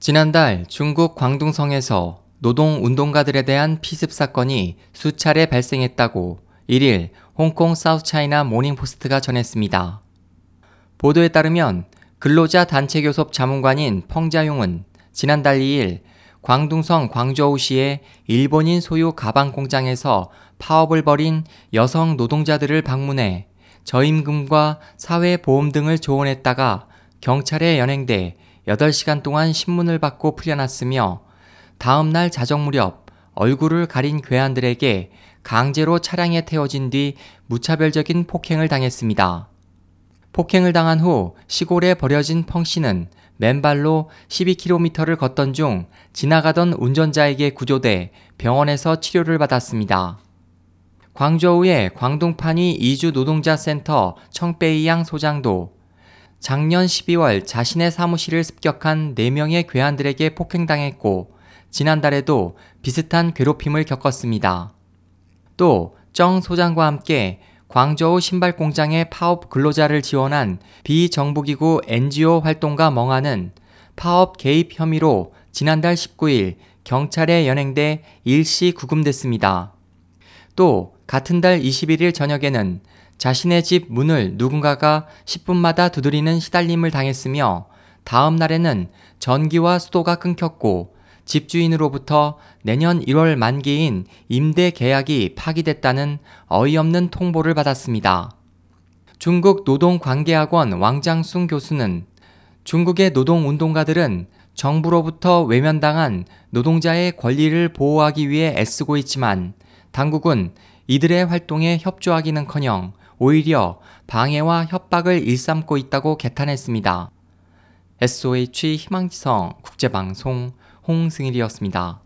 지난달 중국 광둥성에서 노동운동가들에 대한 피습 사건이 수차례 발생했다고 1일 홍콩 사우스차이나 모닝포스트가 전했습니다. 보도에 따르면 근로자 단체 교섭 자문관인 펑자용은 지난달 2일 광둥성 광저우시의 일본인 소유 가방 공장에서 파업을 벌인 여성 노동자들을 방문해 저임금과 사회보험 등을 조언했다가 경찰에 연행돼 8시간 동안 신문을 받고 풀려났으며 다음 날 자정 무렵 얼굴을 가린 괴한들에게 강제로 차량에 태워진 뒤 무차별적인 폭행을 당했습니다. 폭행을 당한 후 시골에 버려진 펑 씨는 맨발로 12km를 걷던 중 지나가던 운전자에게 구조돼 병원에서 치료를 받았습니다. 광저우의 광동판이 이주 노동자 센터 청베이양 소장도 작년 12월 자신의 사무실을 습격한 4명의 괴한들에게 폭행당했고 지난달에도 비슷한 괴롭힘을 겪었습니다. 또 정 소장과 함께 광저우 신발 공장의 파업 근로자를 지원한 비정부기구 NGO 활동가 멍하는 파업 개입 혐의로 지난달 19일 경찰에 연행돼 일시 구금됐습니다. 또 같은 달 21일 저녁에는 자신의 집 문을 누군가가 10분마다 두드리는 시달림을 당했으며 다음 날에는 전기와 수도가 끊겼고 집주인으로부터 내년 1월 만기인 임대 계약이 파기됐다는 어이없는 통보를 받았습니다. 중국 노동관계학원 왕장순 교수는 중국의 노동운동가들은 정부로부터 외면당한 노동자의 권리를 보호하기 위해 애쓰고 있지만 당국은 이들의 활동에 협조하기는 커녕 오히려 방해와 협박을 일삼고 있다고 개탄했습니다. SOH 희망지성 국제방송 홍승일이었습니다.